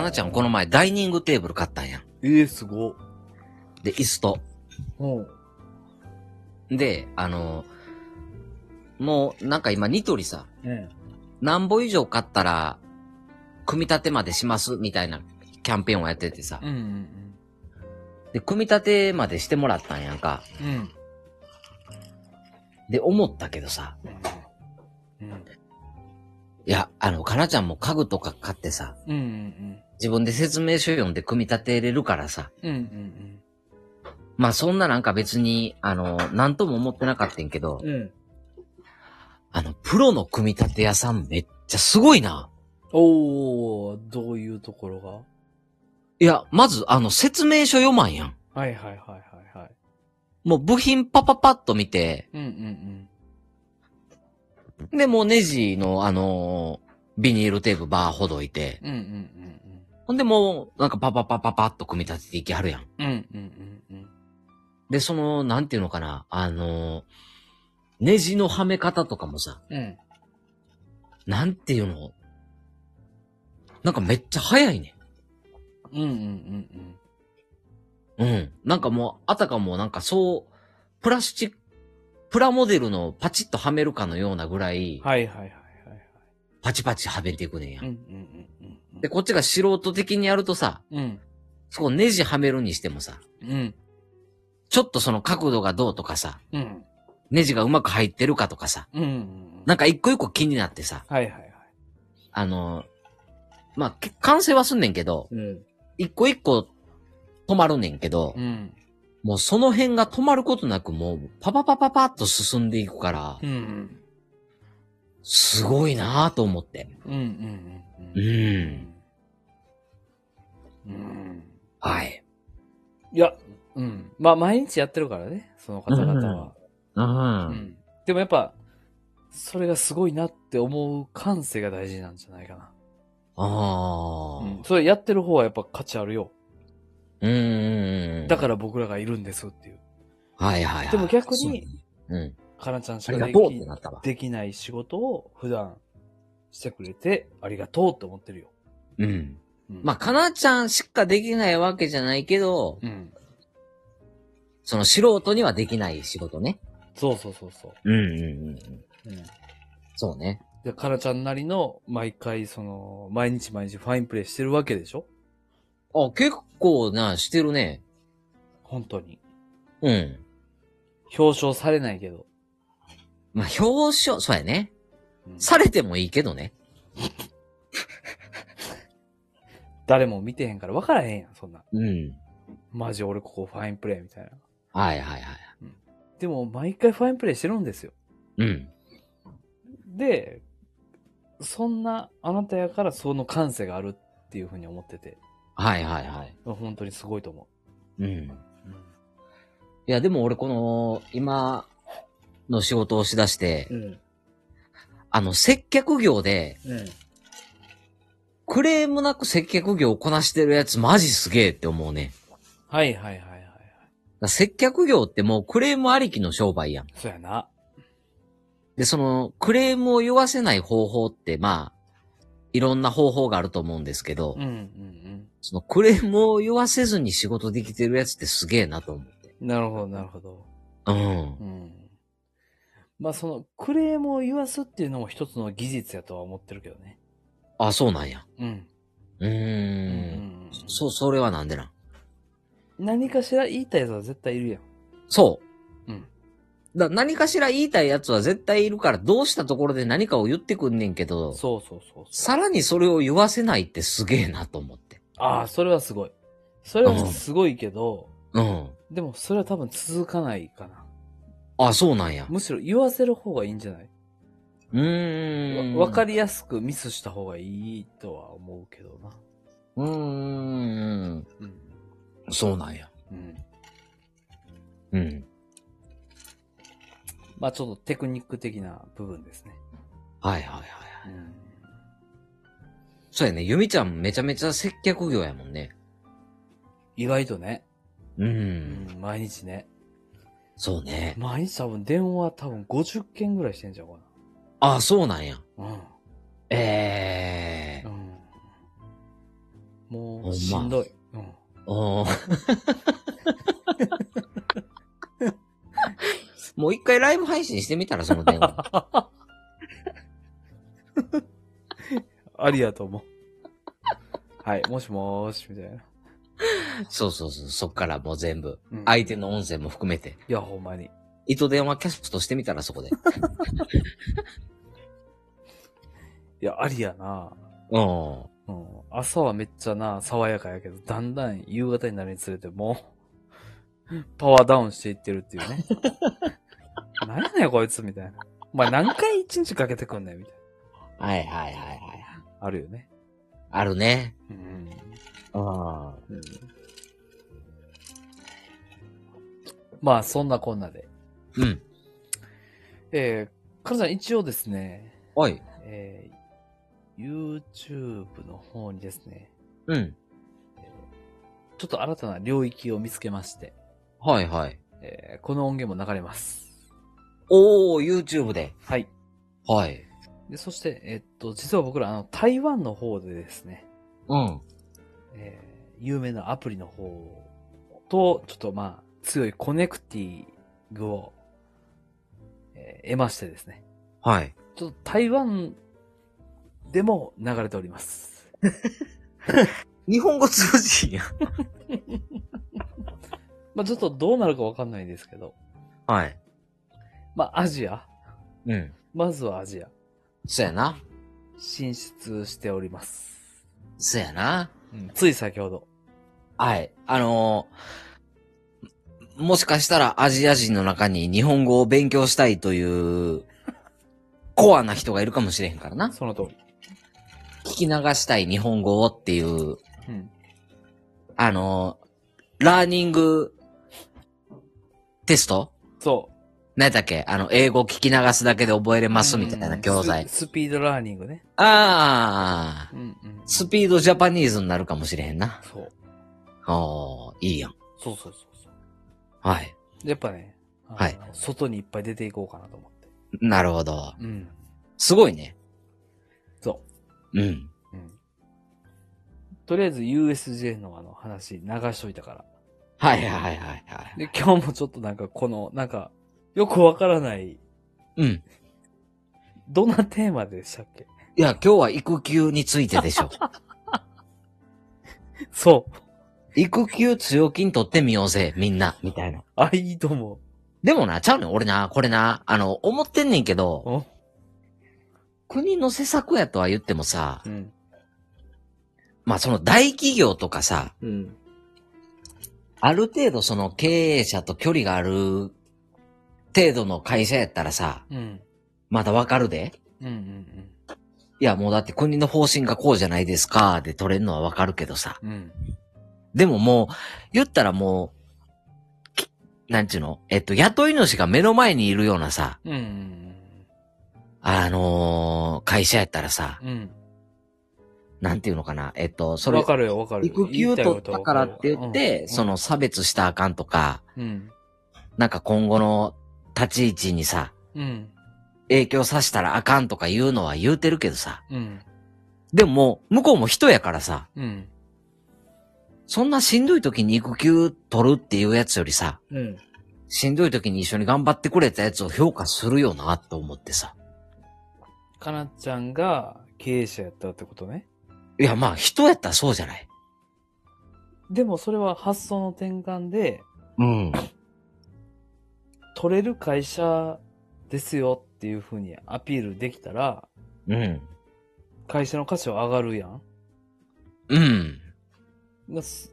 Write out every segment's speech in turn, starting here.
かなちゃんこの前ダイニングテーブル買ったんやん。ええすご。で、椅子と。うん。で、あの、もう、なんか今、ニトリさ、うん。何本以上買ったら、組み立てまでします、みたいなキャンペーンをやっててさうん。う。ん。で、組み立てまでしてもらったんやんか。うん。で、思ったけどさ、うん。いや、あの、かなちゃんも家具とか買ってさ、うん。うん。自分で説明書読んで組み立てれるからさ、うん。うん。まあそんななんか別に、あの、なんとも思ってなかったんけど、うん。あの、プロの組み立て屋さんめっちゃすごいな。おー、どういうところが？いや、まず、あの、説明書読まんやん。はいはいはいはいはい。もう部品パパパッと見て、うんうんで、もうネジの、あのービニールテープバーほどいて、うん。うんうんほんでもう、なんかパパパパパッと組み立てていきはるやん。うんうん。うんうんうんで、その、なんていうのかな、あのーネジのはめ方とかもさ、うん。うん。なんていうのなんかめっちゃ早いね。うんうんうんうん。なんかもう、あたかもなんかそう、プラスチック、プラモデルのパチッとはめるかのようなぐらいうん。、はいはいはいはいはい。パチパチはめていくねんやうん。うんうんうん。で、こっちが素人的にやるとさ、うん。そこネジはめるにしてもさ、うん。ちょっとその角度がどうとかさ、うん。ネジがうまく入ってるかとかさ、うんうん。なんか一個一個気になってさ、はいはいはい。あのーまあ、け完成はすんねんけど、うん。一個一個止まるねんけど、うん。もうその辺が止まることなくもうパパパパパッと進んでいくからう、ん。すごいなぁと思って。うんうんううん。ん。うん。はい。いや、うん。まあ、毎日やってるからね、その方々は。う。うんん。でもやっぱ、それがすごいなって思う感性が大事なんじゃないかな。ああ。うん。それやってる方はやっぱ価値あるよ。うーん。だから僕らがいるんですっていう。はいはいはい。でも逆にうん。かなちゃんしあかでき。できない仕事を普段してくれてありがとうって思ってるよ。うん。うんまあ、かなちゃんしかできないわけじゃないけど、うん。その素人にはできない仕事ね。そうそうそうそう。うんうんうんうん。うん。そうね。で、かなちゃんなりの毎回その、毎日毎日ファインプレイしてるわけでしょ？あ、結構な、してるね。本当に。うん。表彰されないけど。まあ、表彰、そうやね。うんされてもいいけどね。誰も見てへんから分からへんやん、そんな。うん。マジ俺ここファインプレイみたいな。はいはいはい。でも毎回ファインプレイしてるんですよ。うん。で、そんなあなたやからその感性があるっていうふうに思ってて、はいはいはい。本当にすごいと思うん。う。いや、でも俺この、今の仕事をしだして、うん。あの、接客業で、うん。クレームなく接客業をこなしてるやつマジすげえって思うね。はいはいはいはいはい。だから接客業ってもうクレームありきの商売やん。そうやな。で、その、クレームを言わせない方法って、まあ、いろんな方法があると思うんですけど、うんうんそのクレームを言わせずに仕事できてるやつってすげえなと思って。うん。なるほどなるほど。うん。うん。まあその、クレームを言わすっていうのも一つの技術やとは思ってるけどね。あ、そうなんや。うん。うー。うんんそ、それはなんでなん？何かしら言いたいやつは絶対いるやん。そう。うん。だ何かしら言いたいやつは絶対いるから、どうしたところで何かを言ってくんねんけど、そうそうそうそう。さらにそれを言わせないってすげえなと思って。ああ、それはすごい。それはすごいけど、うん。でもそれは多分続かないかな。あ、そうなんや。むしろ言わせる方がいいんじゃない？うーん。わわかりやすくミスした方がいいとは思うけどな。うーん。うん。そうなんや。うん。うん。まあちょっとテクニック的な部分ですね。はいはいはい。うん。そうやね。ゆみちゃんめちゃめちゃ接客業やもんね。意外とね。う。うんん、毎日ね。そうね。毎日多分電話多分50件ぐらいしてんじゃんかあ、そうなんや。な。ええうん。うん。しんどい。うん。おーもう一回ライブ配信してみたら、その電話。ありやと思う。はい、もしもーし、みたいな。そうそうそう。そっからもう全部。うん相手の音声も含めて。いや、ほんまに。糸電話キャストしてみたら、そこで。いや、ありやな。うん。うん。朝はめっちゃな、爽やかやけど、だんだん夕方になるにつれてもう、パワーダウンしていってるっていうね。何やねん、こいつ、みたいな。お前何回一日かけてくんねん、みたいはいはいはいはい。な。あるよね。あるね。うん。あうんまあ、そんなこんなで。うん。えー、かるさん一応ですね、おい。えー、YouTube の方にですね、うん。ちょっと新たな領域を見つけまして、はいはい。えーこの音源も流れます。おー、YouTube で。はい。はい。で、そして、えっと、実は僕ら、あの、台湾の方でですね、うん。えー有名なアプリの方と、ちょっとまあ、強いコネクティングを、えー得ましてですね、はい。ちょっと台湾でも流れております。日本語通じんや。まあ、ちょっとどうなるかわかんないですけど、はい。まあ、アジア、うん。まずはアジア、そやな。進出しております。そやな。うん、つい先ほど。はい。あのーもしかしたらアジア人の中に日本語を勉強したいという、コアな人がいるかもしれへんからな。その通り。聞き流したい日本語をっていう、うん。あのーラーニングテスト？そ何やったっけ？あの、英語聞き流すだけで覚えれう。ますみたいな教材。ス。スピードラーニングね。ああ、うんうん。スピードジャパニーズになるかもしれへんな。そう。おー、いいやん。そうそうそう。はい。やっぱね、はい外にいっぱい出ていこうかなと思って。なるほど。うん。すごいね。そうん。う。うん。とりあえず USJ のあの話流しといたから。はいはいはいはい。で、今日もちょっとなんかこの、なんか、よくわからない、うん。どんなテーマでしたっけ？いや、今日は育休についてでしょ。そう。育休強気に取ってみようぜ、みんな、みたいな。あ、いいと思でもな、ちゃうねん、俺な、これな、あの、思ってんねんけう。ど、お？国の施策やとは言ってもさ、うん。まあその大企業とかさ、うん。ある程度その経営者と距離がある程度の会社やったらさ、うん。まだわかるで。うんうんいや、もうだって国の方針がこうじゃないですか、で取れるのはわかるけどさ。うん。うん。でももう、言ったらもう、きなんちゅうの？えっと、雇い主が目の前にいるようなさ、うんうんあのー会社やったらさ、うん。うん。なんていうのかな？えっと、それわ、かるよ、わかるよ。育休取ったからって言って、うんその、差別したらあかんとか、うん。なんか今後の立ち位置にさ、うん。影響させたらあかんとか言うのは言うてるけどさ。うん。でももう、向こうも人やからさ、うん。そんなしんどい時に育休取るっていうやつよりさ、うん。しんどい時に一緒に頑張ってくれたやつを評価するよなと思ってさ。かなちゃんが経営者やったってことね。いや、まあ人やったらそうじゃない。でもそれは発想の転換で、うん。取れる会社ですよっていう風にアピールできたら、うん。会社の価値は上がるやん。うん。なす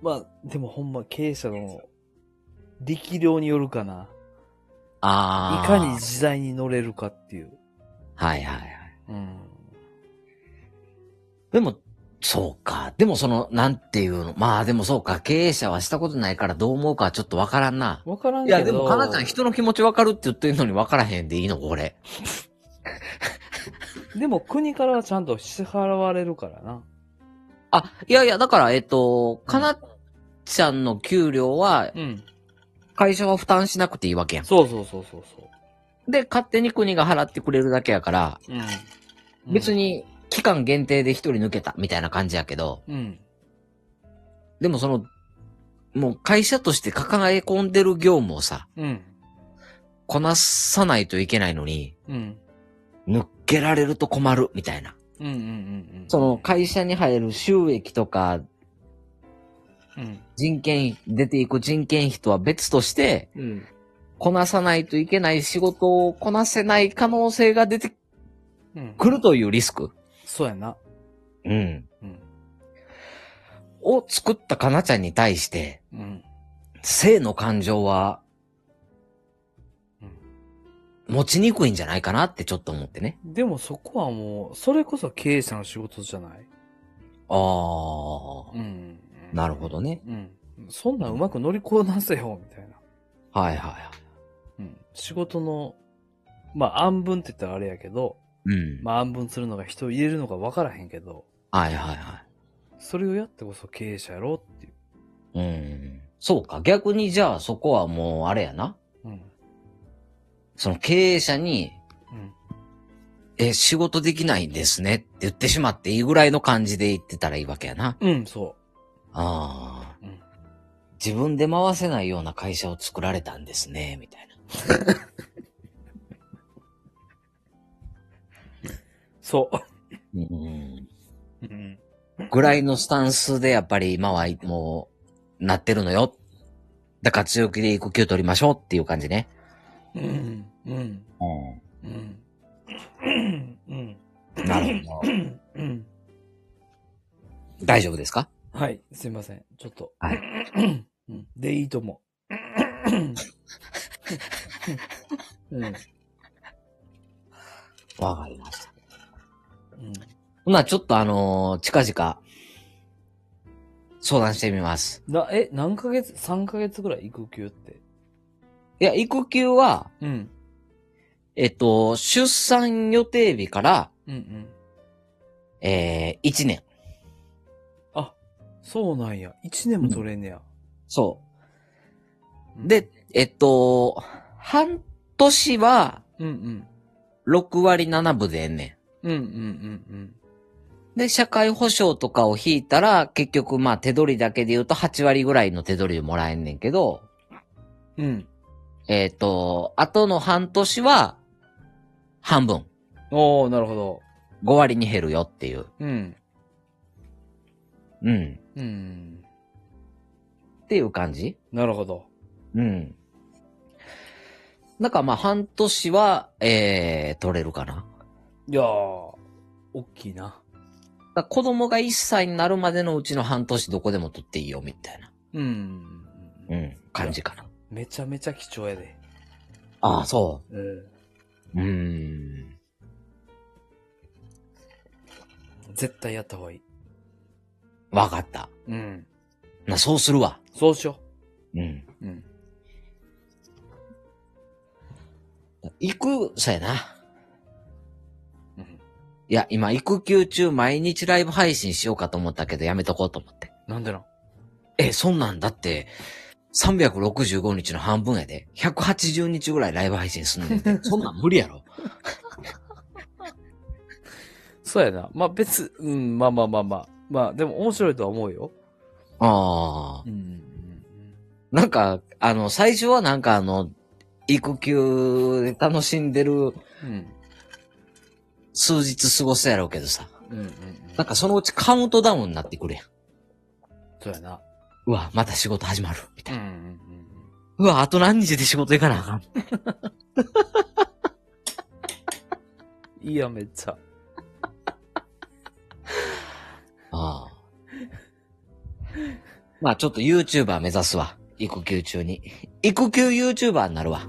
まあ、でもほんま経営者の力量によるかな。ああ。いかに時代に乗れるかっていう。はいはいはい。うん。でも、そうか。でもその、なんていうの？まあでもそうか。経営者はしたことないからどう思うかはちょっとわからんな。わからんけど。いや、でも、かなちゃん人の気持ちわかるって言ってるのにわからへんでいいの？俺。でも国からはちゃんと支払われるからな。あ、いやいや、だから、えっと、かなちゃんの給料は、うん。会社は負担しなくていいわけやん。そうそうそうそうそで、勝手に国が払ってくれるだけやから、う。うん。別。に期間限定で一人抜けたみたいな感じやけど、うん。でもその、もう会社として抱え込んでる業務をさ、うん。こなさないといけないのに、うん。抜けられると困る、みたいな。うんうんうんうん。その会社に入る収益とか、うん。人件費、出ていく人件費とは別として、うん。こなさないといけない仕事をこなせない可能性が出てうん。くるというリスク。そうやな。うん。うん。を作ったかなちゃんに対して、うん。性の感情はうん、持ちにくいんじゃないかなってちょっと思ってね。でもそこはもう、それこそ経営者の仕事じゃない？ああ、うん。なるほどね。うん。そんなんうまく乗りこなせよ、みたいな。はいはいはい。うん。仕事の、まあ、暗分って言ったらあれやけど、うん。まあ、暗分するのが人を入れるのか分からへんけど、はいはいはそれをやってこそ経営者やろうっていう。い。うん。そうか。逆にじゃあそこはもうあれやな。うん。その経営者に、うん。え、仕事できないんですねって言ってしまっていいぐらいの感じで言ってたらいいわけやな。うん、そああ。う。うん。自分で回せないような会社を作られたんですね、みたいな。そう。うん。うん。ぐらいのスタンスでやっぱり今はもう、なってるのよ。だから強気で育休取りましょうっていう感じね。うん。うん。うん。うん。うん。なるほど。うん。大丈夫ですかはい、すいません。ちょっと。はい。で、いいと思う。うん。わかりました。うん。ほな、ちょっとあのー近々、相談してみます。な、え、何ヶ月 ?3 ヶ月ぐらい育休って。いや、育休は、うん。えっと、出産予定日から、うんうん。えー、1年。あ、そうなんや。1年も取れんねや。そう。で、えっと、半年は、うんうん。6割7分でええねうんうんうんん。で、社会保障とかを引いたら、結局まあ手取りだけで言うと8割ぐらいの手取りでもらえんねんけど、うん。うん。えっと、後の半年は、半分。おー、なるほど。5割に減るよっていう。うん。うん。うん。っていう感じなるほど。うん。だからまあ半年は、えー、取れるかな。いやー、大きいな。だ子供が1歳になるまでのうちの半年どこでも取っていいよみたいな。うん。うん。感じかな。めちゃめちゃ貴重やで。ああ、そうん。う。うーん。絶対やった方がいい。わかった。うん。な、そうするわ。そうしようん。う。うん。行く、そうやな。うん。いや、今、育休中毎日ライブ配信しようかと思ったけど、やめとこうと思って。なんでなん？え、そんなんだって、365日の半分やで。180日ぐらいライブ配信すんねんで。そんなん無理やろ。そうやな。まあ別、うん、まあまあまあまあ。まあでも面白いとは思うよ。ああ。うん。うんなんか、あの、最初はなんかあの、育休で楽しんでるうん。数日過ごすやろうけどさ。うん。うん。うん。なんかそのうちカウントダウンになってくるやん。そうやな。うわ、また仕事始まる。みたいな。うん。うん。うわ、あと何日で仕事行かなあかん。いいや、めっちゃ。ああ。まあちょっと YouTuber 目指すわ。育休中に。育休 YouTuber になるわ。